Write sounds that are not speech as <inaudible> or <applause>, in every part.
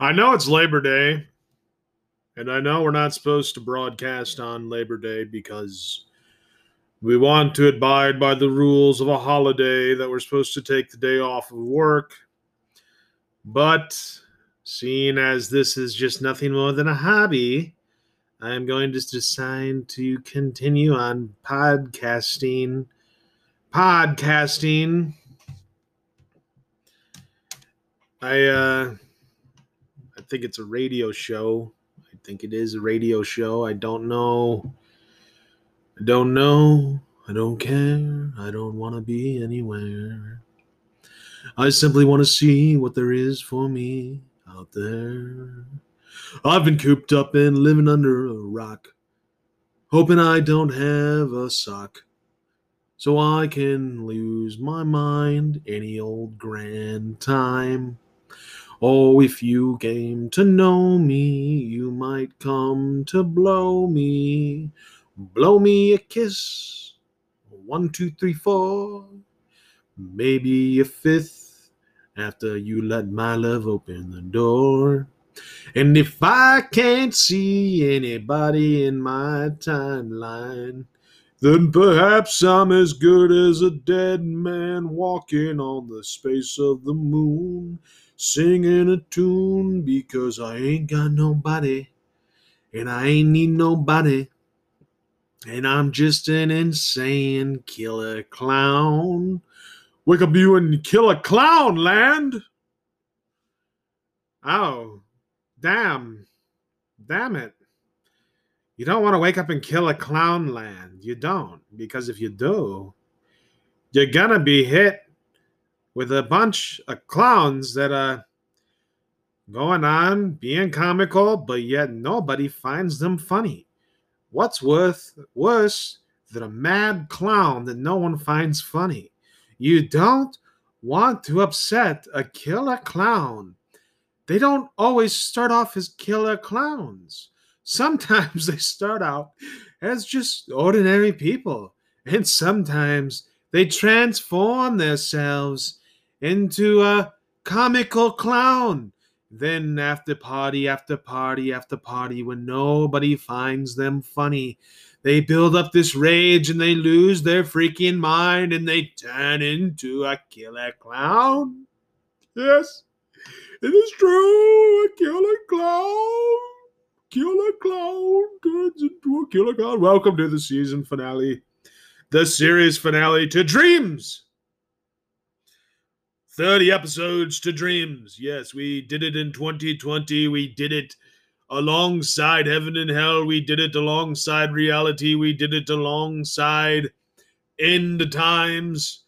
I know it's Labor Day, and I know we're not supposed to broadcast on Labor Day because we want to abide by the rules of a holiday that we're supposed to take the day off of work. But seeing as this is just nothing more than a hobby, I am going to decide to continue on podcasting. Podcasting. I uh think it's a radio show. I think it is a radio show. I don't know. I don't know. I don't care. I don't want to be anywhere. I simply want to see what there is for me out there. I've been cooped up and living under a rock, hoping I don't have a sock, so I can lose my mind any old grand time. Oh, if you came to know me, you might come to blow me. Blow me a kiss. One, two, three, four. Maybe a fifth after you let my love open the door. And if I can't see anybody in my timeline, then perhaps I'm as good as a dead man walking on the space of the moon, singing a tune because I ain't got nobody and I ain't need nobody. And I'm just an insane killer clown. Wake up, you and kill a clown land. Oh, damn. Damn it. You don't want to wake up and kill a clown land. You don't. Because if you do, you're going to be hit with a bunch of clowns that are going on being comical, but yet nobody finds them funny. What's worth worse than a mad clown that no one finds funny? You don't want to upset a killer clown. They don't always start off as killer clowns. Sometimes <laughs> they start out as just ordinary people, and sometimes they transform themselves into a comical clown. Then, after party after party after party, when nobody finds them funny, they build up this rage and they lose their freaking mind and they turn into a killer clown. Yes, it is true. A killer clown. Killer clown turns into a killer clown. Welcome to the season finale, the series finale to Dreams. 30 episodes to Dreams. Yes, we did it in 2020. We did it alongside Heaven and Hell. We did it alongside reality. We did it alongside End Times.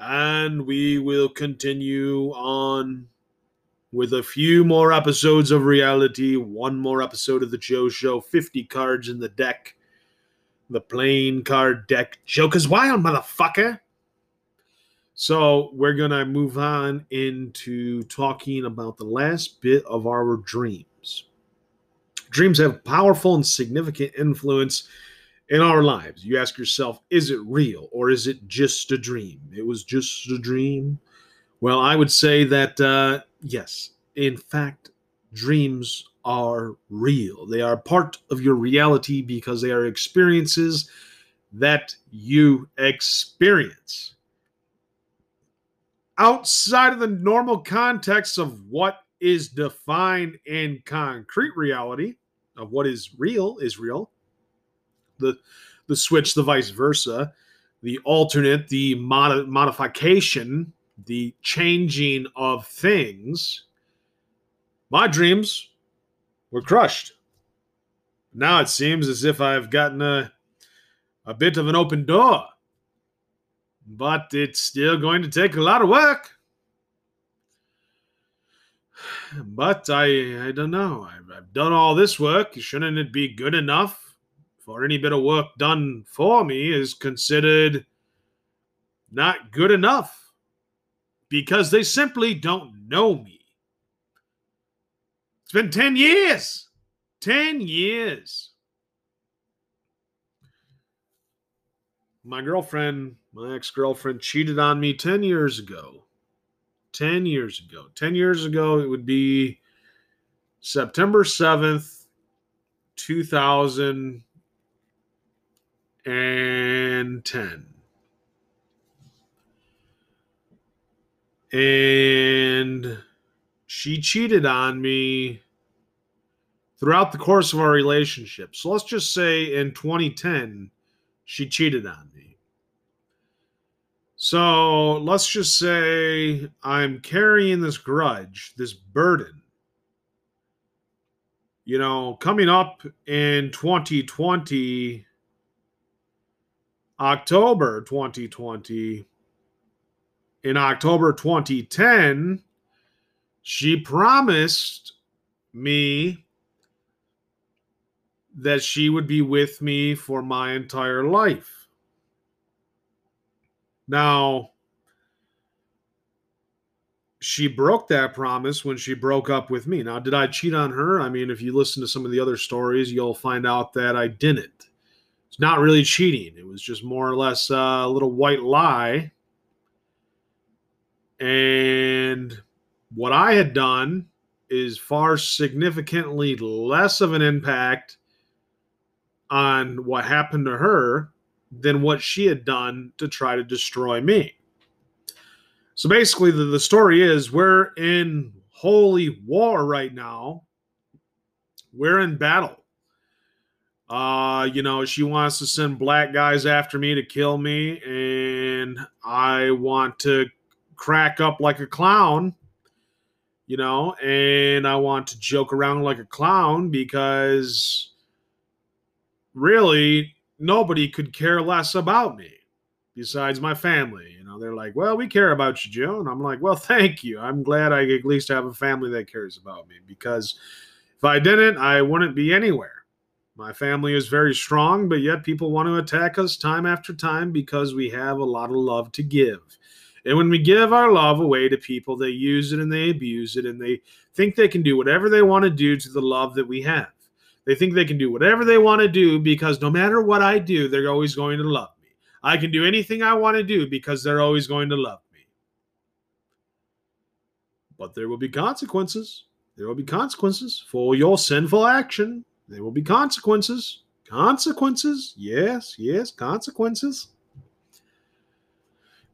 And we will continue on with a few more episodes of reality, one more episode of the Joe Show, 50 cards in the deck. The playing card deck. Joker's wild, motherfucker. So we're gonna move on into talking about the last bit of our dreams. Dreams have powerful and significant influence in our lives. You ask yourself, is it real or is it just a dream? It was just a dream. Well, I would say that uh, yes, in fact, dreams are real. They are part of your reality because they are experiences that you experience outside of the normal context of what is defined in concrete reality of what is real is real. The the switch the vice versa. The alternate the mod- modification the changing of things. My dreams were crushed. Now it seems as if i've gotten a a bit of an open door but it's still going to take a lot of work. <sighs> But I, I don't know. I've, I've done all this work. Shouldn't it be good enough for any bit of work done for me is considered not good enough because they simply don't know me. It's been 10 years. 10 years. My girlfriend my ex girlfriend cheated on me 10 years ago. 10 years ago. 10 years ago, it would be September 7th, 2010. And she cheated on me throughout the course of our relationship. So let's just say in 2010, she cheated on me. So let's just say I'm carrying this grudge, this burden. You know, coming up in 2020, October 2020, in October 2010, she promised me that she would be with me for my entire life. Now, she broke that promise when she broke up with me. Now, did I cheat on her? I mean, if you listen to some of the other stories, you'll find out that I didn't. It's not really cheating, it was just more or less a little white lie. And what I had done is far significantly less of an impact on what happened to her than what she had done to try to destroy me. So basically, the, the story is we're in holy war right now. We're in battle. Uh, you know, she wants to send black guys after me to kill me, and I want to crack up like a clown, you know, and I want to joke around like a clown because really nobody could care less about me besides my family. You know, they're like, well, we care about you, Joe. And I'm like, well, <laughs> thank you. I'm glad I at least have a family that cares about me because if I didn't, I wouldn't be anywhere. My family is very strong, but yet people want to attack us time after time because we have a lot of love to give. And when we give our love away to people, they use it and they abuse it and they think they can do whatever they want to do to the love that we have. They think they can do whatever they want to do because no matter what I do, they're always going to love me. I can do anything I want to do because they're always going to love me. But there will be consequences. There will be consequences for your sinful action. There will be consequences. Consequences. Yes, yes, consequences.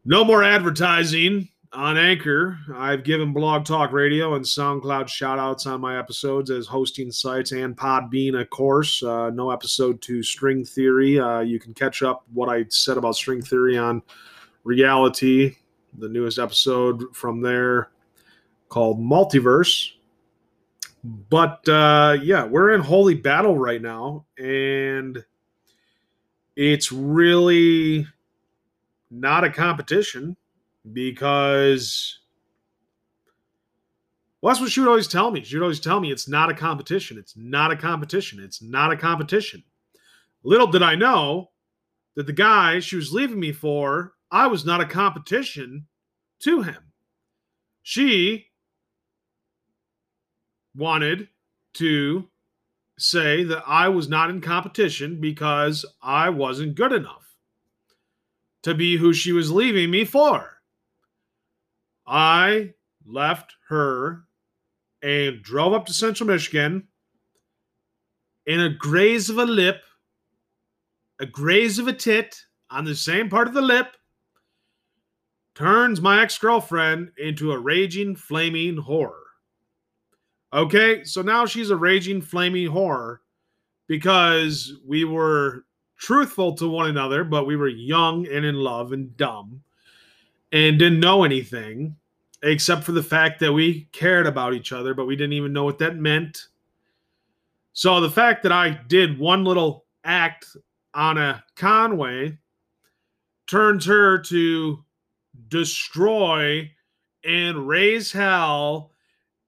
No more advertising on Anchor, I've given Blog Talk Radio and SoundCloud shout outs on my episodes as hosting sites and Podbean, of course. Uh, no episode to String Theory. Uh, you can catch up what I said about String Theory on Reality, the newest episode from there called Multiverse. But uh, yeah, we're in holy battle right now, and it's really not a competition because well, that's what she would always tell me. She would always tell me it's not a competition. It's not a competition. It's not a competition. Little did I know that the guy she was leaving me for, I was not a competition to him. She wanted to say that I was not in competition because I wasn't good enough to be who she was leaving me for. I left her and drove up to central Michigan in a graze of a lip, a graze of a tit on the same part of the lip, turns my ex girlfriend into a raging, flaming whore. Okay, so now she's a raging, flaming whore because we were truthful to one another, but we were young and in love and dumb and didn't know anything except for the fact that we cared about each other, but we didn't even know what that meant. So the fact that I did one little act on a Conway turns her to destroy and raise hell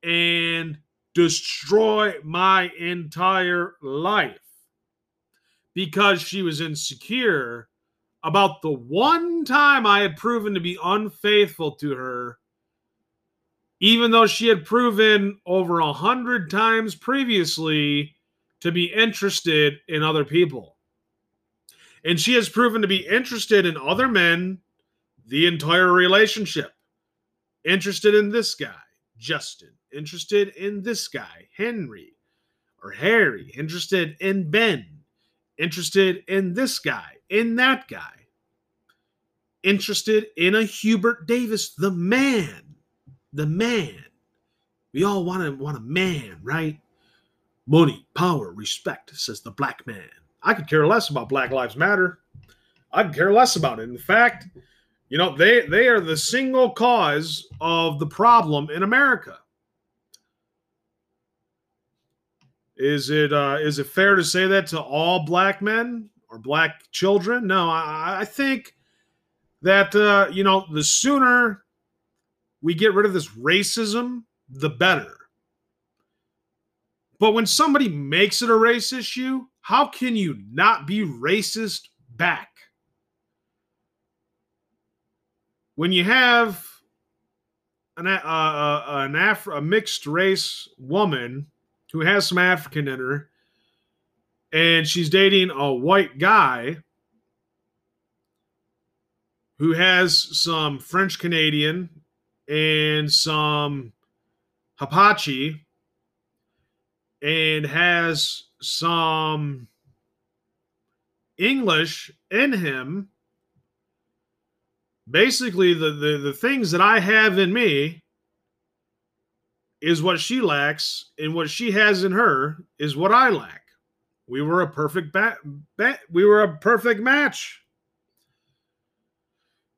and destroy my entire life because she was insecure about the one time I had proven to be unfaithful to her, even though she had proven over a hundred times previously to be interested in other people. And she has proven to be interested in other men the entire relationship. Interested in this guy, Justin. interested in this guy, Henry, or Harry, interested in Ben, interested in this guy, in that guy, interested in a Hubert Davis, the man, the man. We all want to want a man, right? Money, power, respect, says the black man. I could care less about Black Lives Matter. I could care less about it. In fact, you know, they they are the single cause of the problem in America. Is it uh, is it fair to say that to all black men or black children? No, I, I think that uh, you know the sooner we get rid of this racism, the better. But when somebody makes it a race issue, how can you not be racist back? When you have an, uh, an Af- a mixed race woman who has some African in her and she's dating a white guy who has some French Canadian and some Apache and has some English in him. Basically, the, the, the things that I have in me is what she lacks, and what she has in her is what I lack. We were a perfect bat, we were a perfect match.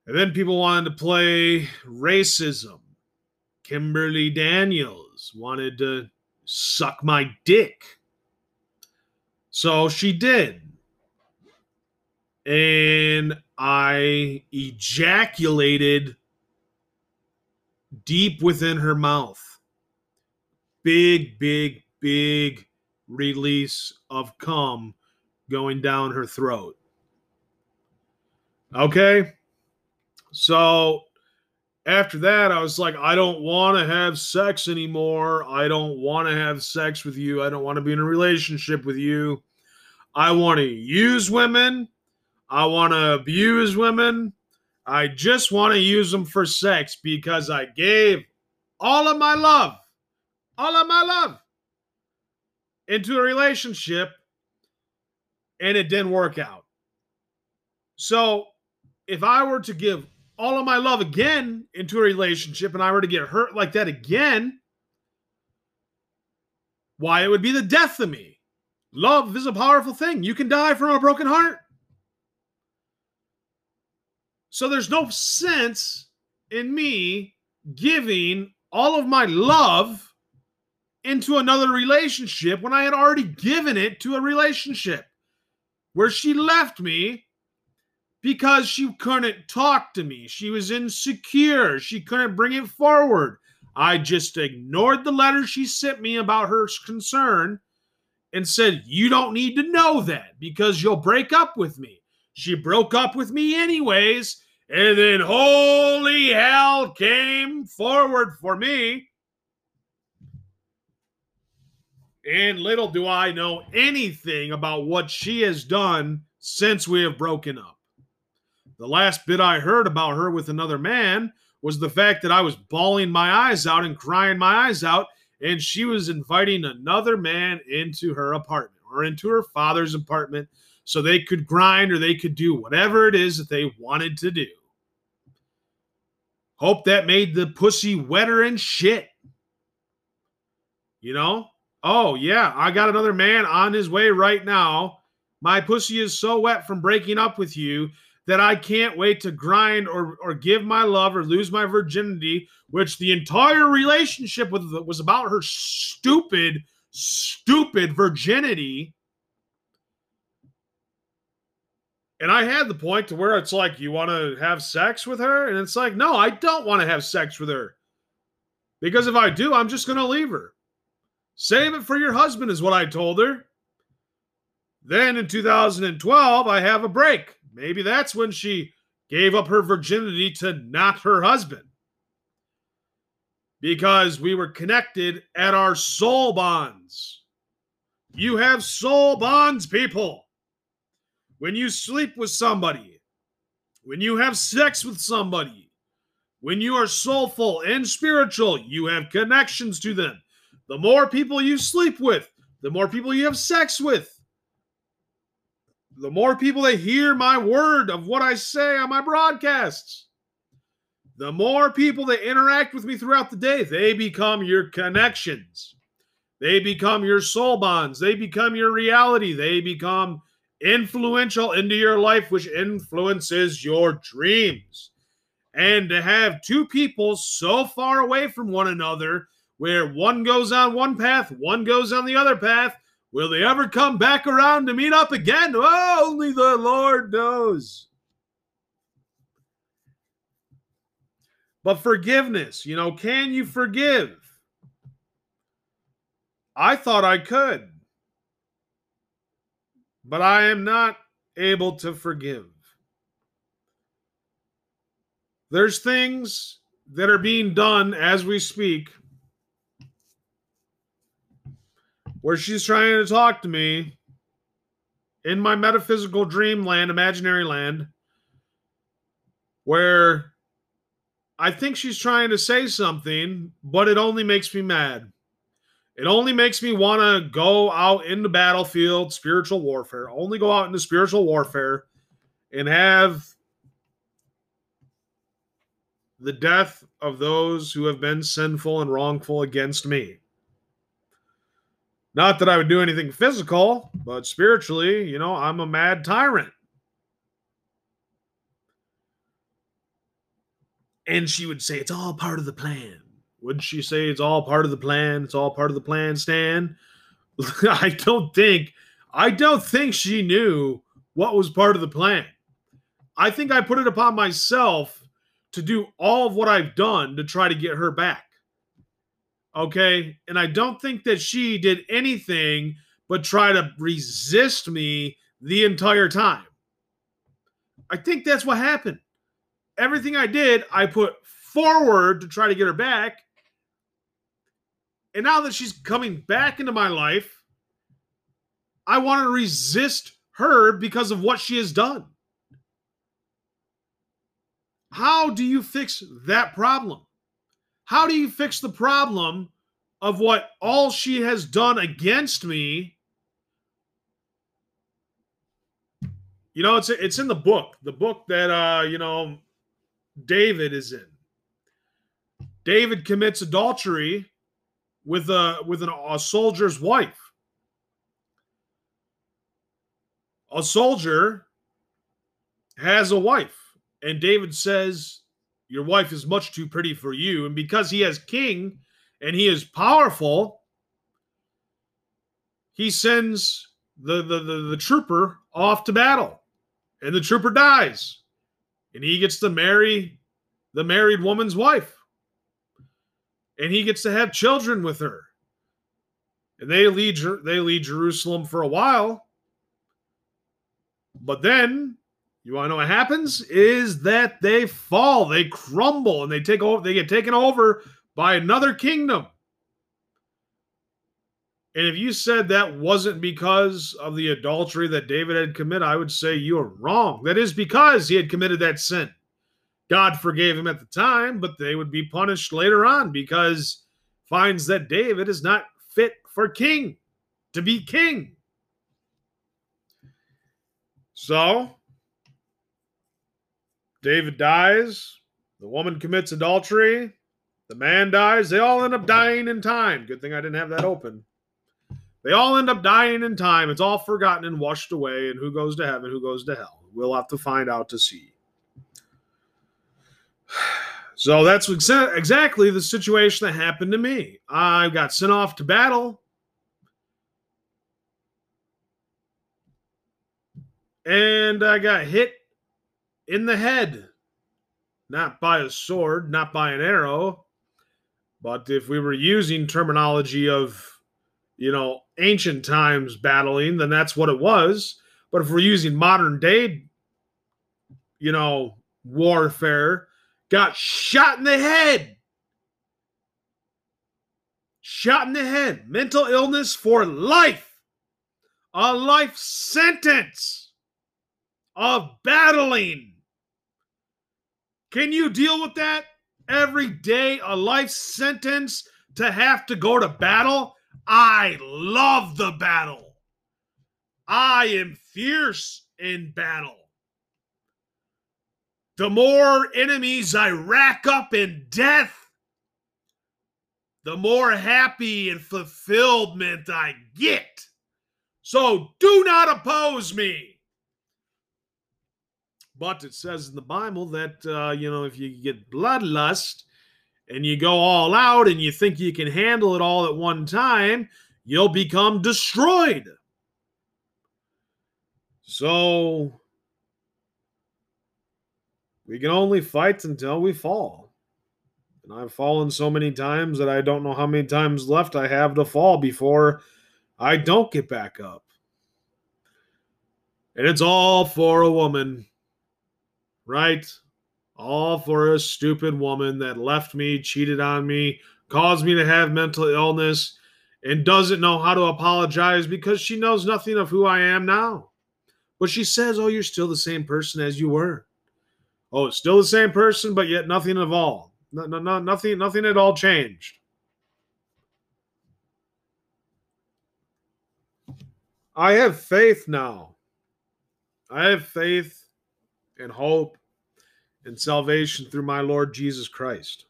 And then people wanted to play racism. Kimberly Daniels wanted to suck my dick. So she did. And I ejaculated deep within her mouth. Big, big, big release of cum going down her throat. Okay. So after that, I was like, I don't want to have sex anymore. I don't want to have sex with you. I don't want to be in a relationship with you. I want to use women. I want to abuse women. I just want to use them for sex because I gave all of my love, all of my love into a relationship and it didn't work out. So if I were to give all of my love again into a relationship and I were to get hurt like that again, why it would be the death of me. Love is a powerful thing. You can die from a broken heart. So there's no sense in me giving all of my love into another relationship when I had already given it to a relationship where she left me because she couldn't talk to me. She was insecure. She couldn't bring it forward. I just ignored the letter she sent me about her concern and said, You don't need to know that because you'll break up with me. She broke up with me anyways. And then holy hell came forward for me. And little do I know anything about what she has done since we have broken up. The last bit I heard about her with another man was the fact that I was bawling my eyes out and crying my eyes out, and she was inviting another man into her apartment or into her father's apartment so they could grind or they could do whatever it is that they wanted to do. Hope that made the pussy wetter and shit. You know? Oh, yeah, I got another man on his way right now. My pussy is so wet from breaking up with you that I can't wait to grind or or give my love or lose my virginity, which the entire relationship with was about her stupid, stupid virginity. And I had the point to where it's like, you want to have sex with her? And it's like, no, I don't want to have sex with her. Because if I do, I'm just going to leave her. Save it for your husband, is what I told her. Then in 2012, I have a break. Maybe that's when she gave up her virginity to not her husband. Because we were connected at our soul bonds. You have soul bonds, people. When you sleep with somebody, when you have sex with somebody, When you are soulful and spiritual, you have connections to them. The more people you sleep with, the more people you have sex with, the more people that hear my word of what I say on my broadcasts, the more people that interact with me throughout the day, they become your connections. They become your soul bonds. They become your reality. They become influential into your life, which influences your dreams. And to have two people so far away from one another, where one goes on one path, one goes on the other path, will they ever come back around to meet up again? Oh, only the Lord knows. But forgiveness, you know, can you forgive? I thought I could, but I am not able to forgive. There's things that are being done as we speak where she's trying to talk to me in my metaphysical dreamland, imaginary land, where I think she's trying to say something, but it only makes me mad. It only makes me want to go out in the battlefield, spiritual warfare, only go out into spiritual warfare and have the death of those who have been sinful and wrongful against me. Not that I would do anything physical, but spiritually, you know, I'm a mad tyrant. And she would say, It's all part of the plan. Wouldn't she say, It's all part of the plan? It's all part of the plan, Stan? <laughs> I don't think, I don't think she knew what was part of the plan. I think I put it upon myself to do all of what I've done to try to get her back. Okay. And I don't think that she did anything but try to resist me the entire time. I think that's what happened. Everything I did, I put forward to try to get her back. And now that she's coming back into my life, I want to resist her because of what she has done. How do you fix that problem? How do you fix the problem of what all she has done against me? You know, it's it's in the book, the book that uh, you know, David is in. David commits adultery with a with an, a soldier's wife. A soldier has a wife and David says, Your wife is much too pretty for you. And because he has king and he is powerful, he sends the, the, the, the trooper off to battle. And the trooper dies. And he gets to marry the married woman's wife. And he gets to have children with her. And they lead they lead Jerusalem for a while. But then you want to know what happens? Is that they fall, they crumble, and they take over, they get taken over by another kingdom. And if you said that wasn't because of the adultery that David had committed, I would say you're wrong. That is because he had committed that sin. God forgave him at the time, but they would be punished later on because finds that David is not fit for king to be king. So David dies. The woman commits adultery. The man dies. They all end up dying in time. Good thing I didn't have that open. They all end up dying in time. It's all forgotten and washed away. And who goes to heaven, who goes to hell? We'll have to find out to see. <sighs> So that's exactly the situation that happened to me. I got sent off to battle. And I got hit in the head, not by a sword, not by an arrow. But if we were using terminology of, you know, ancient times battling, then that's what it was. But if we're using modern day, you know, warfare, got shot in the head. Shot in the head. Mental illness for life. A life sentence of battling can you deal with that? every day a life sentence to have to go to battle, I love the battle. I am fierce in battle. The more enemies I rack up in death, the more happy and fulfillment I get. So do not oppose me. But it says in the Bible that, uh, you know, if you get bloodlust and you go all out and you think you can handle it all at one time, you'll become destroyed. So we can only fight until we fall. And I've fallen so many times that I don't know how many times left I have to fall before I don't get back up. And it's all for a woman, right? All for a stupid woman that left me, cheated on me, caused me to have mental illness, and doesn't know how to apologize because she knows nothing of who I am now. But she says, Oh, you're still the same person as you were. Oh, still the same person, but yet nothing of all. No, no, no, nothing, nothing at all changed. I have faith now. I have faith and hope and salvation through my Lord Jesus Christ.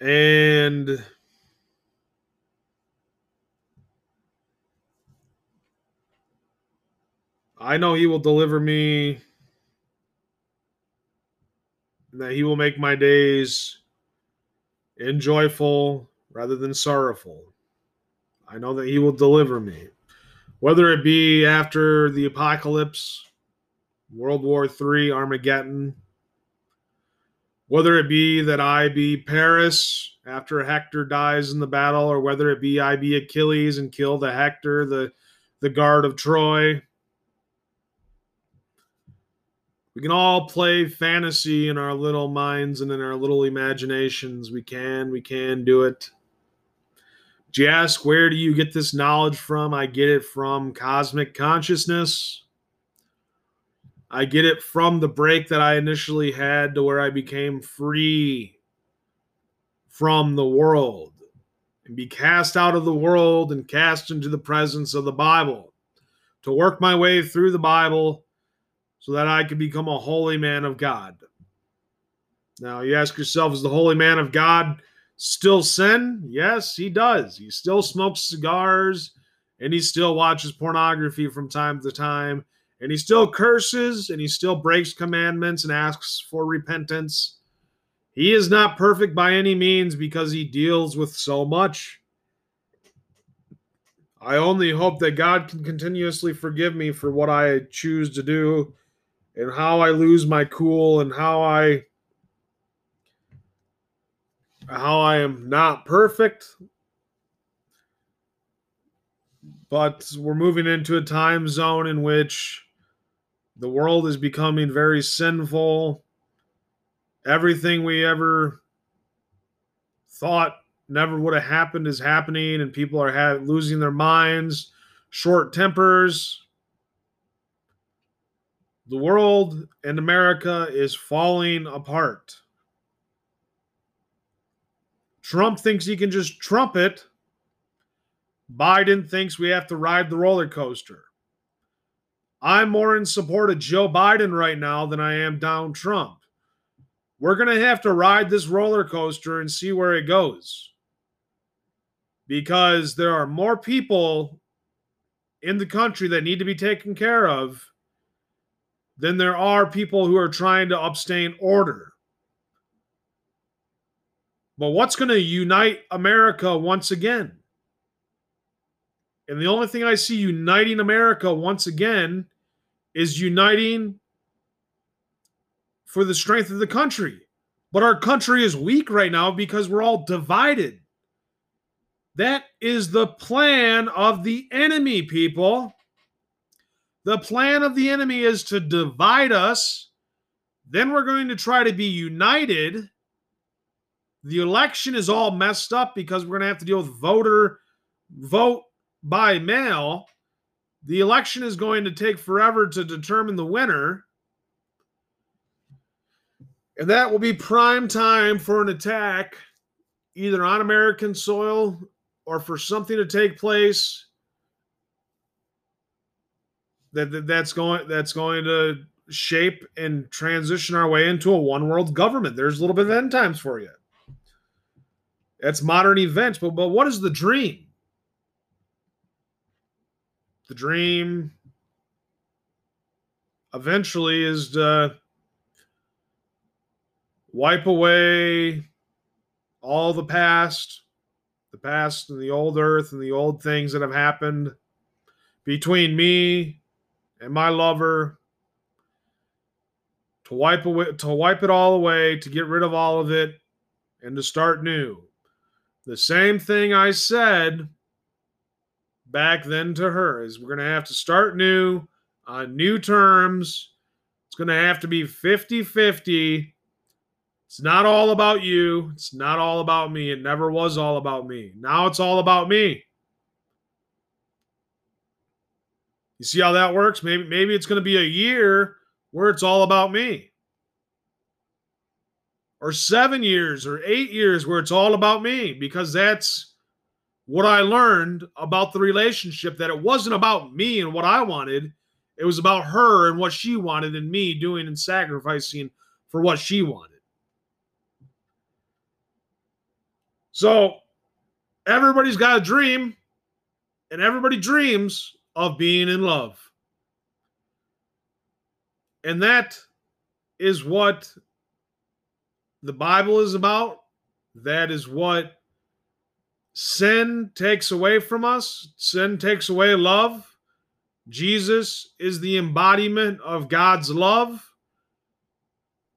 And I know He will deliver me and that he will make my days enjoyful rather than sorrowful. I know that he will deliver me. Whether it be after the apocalypse, World War III, Armageddon, whether it be that I be Paris after Hector dies in the battle, or whether it be I be Achilles and kill the Hector, the, the guard of Troy, we can all play fantasy in our little minds and in our little imaginations. We can, we can do it. Do you ask, where do you get this knowledge from? I get it from cosmic consciousness. I get it from the break that I initially had to where I became free from the world and be cast out of the world and cast into the presence of the Bible. To work my way through the Bible so that I could become a holy man of God. Now, you ask yourself, is the holy man of God still sin? Yes, he does. He still smokes cigars and he still watches pornography from time to time and he still curses and he still breaks commandments and asks for repentance. He is not perfect by any means because he deals with so much. I only hope that God can continuously forgive me for what I choose to do and how I lose my cool and how I how I am not perfect. But we're moving into a time zone in which the world is becoming very sinful. Everything we ever thought never would have happened is happening, and people are ha- losing their minds, short tempers, the world and America is falling apart. Trump thinks he can just trump it. Biden thinks we have to ride the roller coaster. I'm more in support of Joe Biden right now than I am Donald Trump. We're going to have to ride this roller coaster and see where it goes. Because there are more people in the country that need to be taken care of than there are people who are trying to abstain order. But what's going to unite America once again? And the only thing I see uniting America once again is uniting for the strength of the country. But our country is weak right now because we're all divided. That is the plan of the enemy, people. The plan of the enemy is to divide us. Then we're going to try to be united. The election is all messed up because we're going to have to deal with voter vote by mail. The election is going to take forever to determine the winner. And that will be prime time for an attack, either on American soil or for something to take place that, that that's going that's going to shape and transition our way into a one world government. There's a little bit of end times for you. That's modern events, but but what is the dream? The dream eventually is to wipe away all the past, the past and the old earth and the old things that have happened between me and my lover to wipe away to wipe it all away to get rid of all of it and to start new the same thing i said back then to her is we're going to have to start new on new terms. It's going to have to be 50-50 it's not all about you. It's not all about me. It never was all about me. Now it's all about me. You see how that works? Maybe maybe it's going to be a year where it's all about me. Or seven years or eight years where it's all about me because that's what I learned about the relationship that it wasn't about me and what I wanted. It was about her and what she wanted and me doing and sacrificing for what she wanted. So everybody's got a dream and everybody dreams of being in love. And that is what the Bible is about. That is what sin takes away from us. Sin takes away love. Jesus is the embodiment of God's love,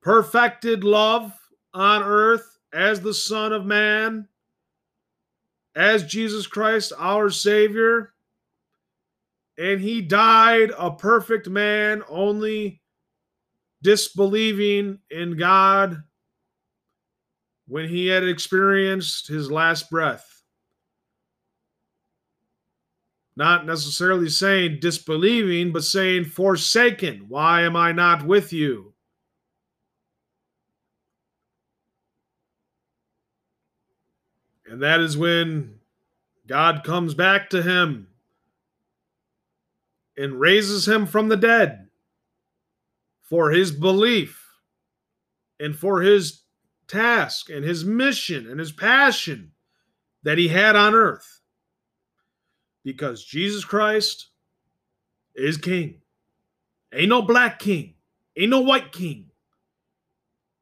perfected love on earth as the Son of Man, as Jesus Christ, our Savior. And he died a perfect man, only disbelieving in God when he had experienced his last breath. Not necessarily saying disbelieving, but saying forsaken. Why am I not with you? And that is when God comes back to him and raises him from the dead for his belief and for his task and his mission and his passion that he had on earth. Because Jesus Christ is king. Ain't no black king, ain't no white king,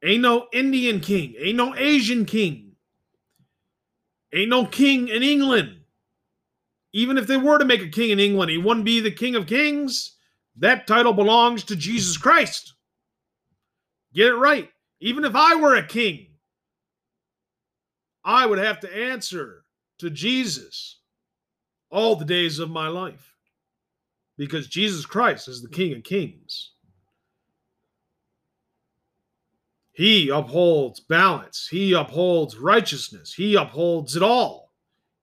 ain't no Indian king, ain't no Asian king, ain't no king in England. Even if they were to make a king in England, he wouldn't be the king of kings that title belongs to Jesus Christ. Get it right. Even if I were a king, I would have to answer to Jesus all the days of my life because Jesus Christ is the King of Kings. He upholds balance, He upholds righteousness, He upholds it all.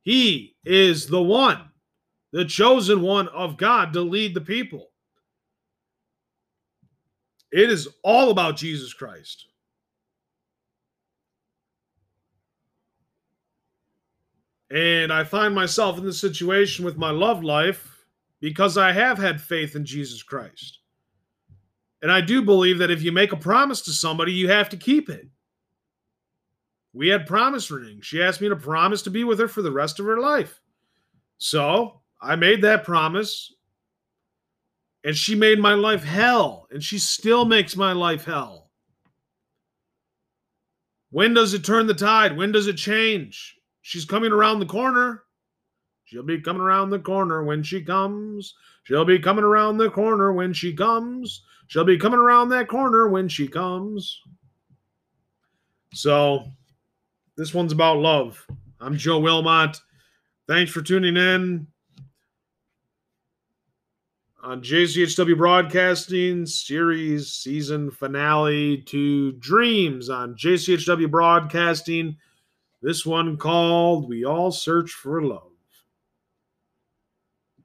He is the one, the chosen one of God to lead the people. It is all about Jesus Christ. And I find myself in this situation with my love life because I have had faith in Jesus Christ. And I do believe that if you make a promise to somebody, you have to keep it. We had promise rings. She asked me to promise to be with her for the rest of her life. So I made that promise and she made my life hell, and she still makes my life hell. When does it turn the tide? When does it change? She's coming around the corner. She'll be coming around the corner when she comes. She'll be coming around the corner when she comes. She'll be coming around that corner when she comes. So, this one's about love. I'm Joe Wilmot. Thanks for tuning in on JCHW Broadcasting series season finale to Dreams on JCHW Broadcasting. This one called We All Search for Love.